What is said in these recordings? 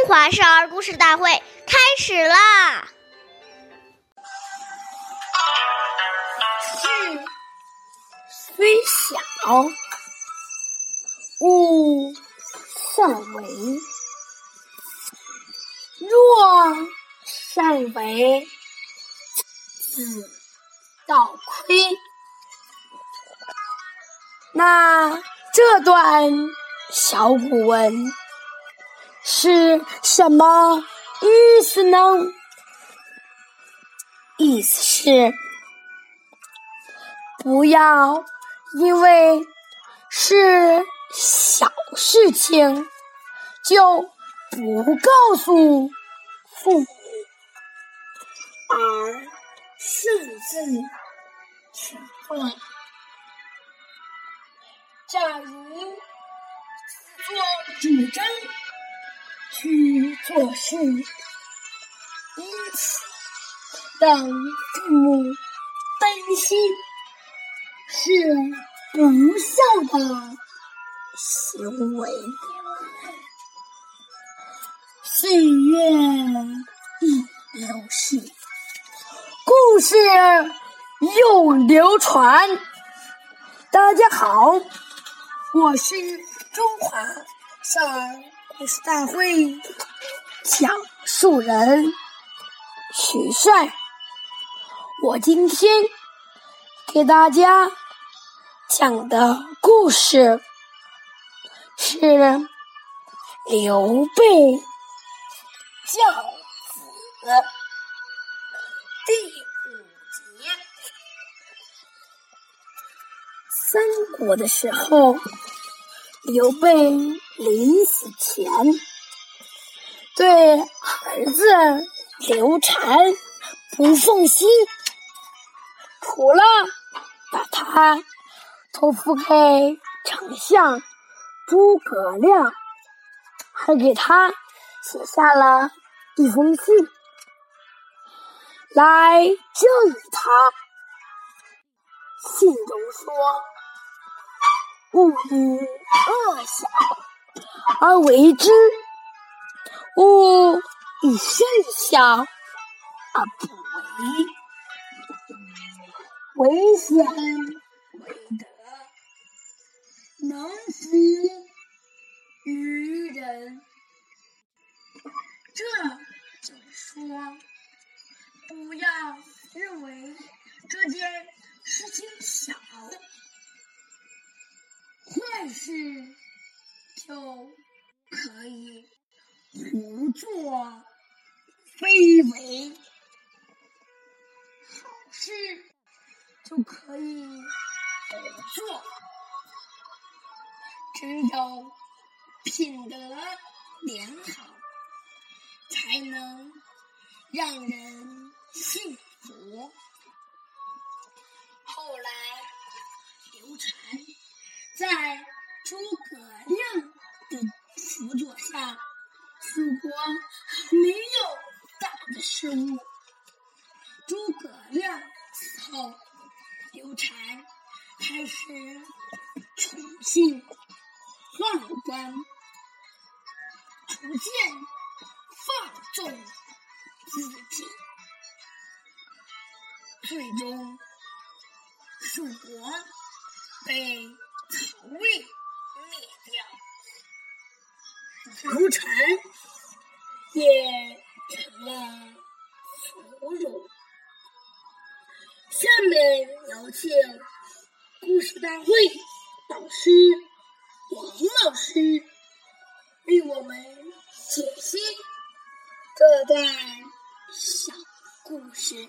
中华少儿故事大会开始啦！事虽小，勿擅为；若擅为，子道亏。那这段小古文。是什么意思呢？意思是不要因为是小事情就不告诉父母，而擅自去做。假如自作主张。去做事，因此让父母担心是不孝的行为。岁月已流逝，故事又流传。大家好，我是中华少儿。故事大会讲述人许帅，我今天给大家讲的故事是刘备教子第五节。三国的时候，刘备。临死前，对儿子刘禅不放心，除了把他托付给丞相诸葛亮，还给他写下了一封信，来教育他。信中说：“勿以恶小。”而为之，勿以甚小而不为。为贤为德，能服于人。这就说，不要认为这件事情是。就可以胡作非为，好事就可以做。只有品德良好，才能让人信服。后来，刘禅在诸葛亮。的辅佐下，蜀国没有大的失误。诸葛亮死后，刘禅开始宠信宦官，逐渐放纵自己，最终蜀国被曹魏灭掉。刘禅也成了俘虏。下面有请故事大会导师王老师为我们解析这段小故事，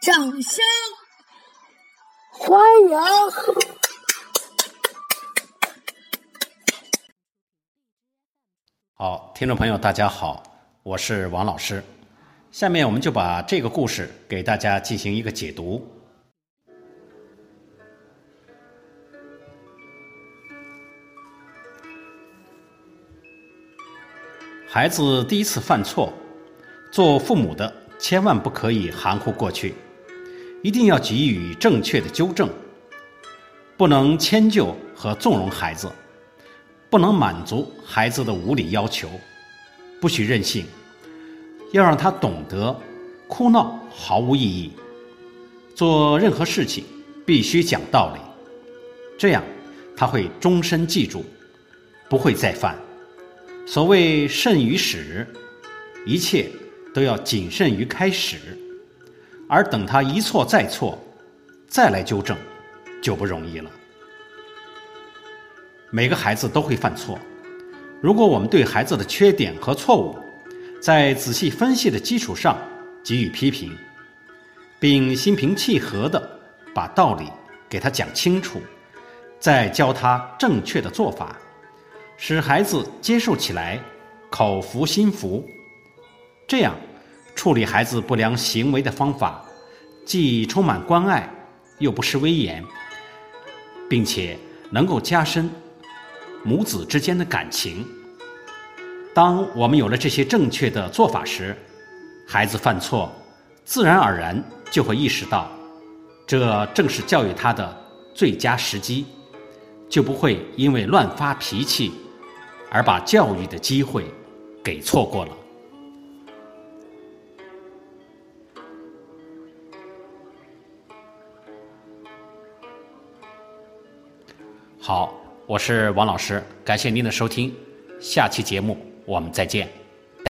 掌声欢迎！好，听众朋友，大家好，我是王老师。下面我们就把这个故事给大家进行一个解读。孩子第一次犯错，做父母的千万不可以含糊过去，一定要给予正确的纠正，不能迁就和纵容孩子。不能满足孩子的无理要求，不许任性，要让他懂得哭闹毫无意义。做任何事情必须讲道理，这样他会终身记住，不会再犯。所谓慎于始，一切都要谨慎于开始，而等他一错再错，再来纠正，就不容易了。每个孩子都会犯错，如果我们对孩子的缺点和错误，在仔细分析的基础上给予批评，并心平气和地把道理给他讲清楚，再教他正确的做法，使孩子接受起来口服心服，这样处理孩子不良行为的方法，既充满关爱，又不失威严，并且能够加深。母子之间的感情。当我们有了这些正确的做法时，孩子犯错，自然而然就会意识到，这正是教育他的最佳时机，就不会因为乱发脾气，而把教育的机会给错过了。好。我是王老师，感谢您的收听，下期节目我们再见。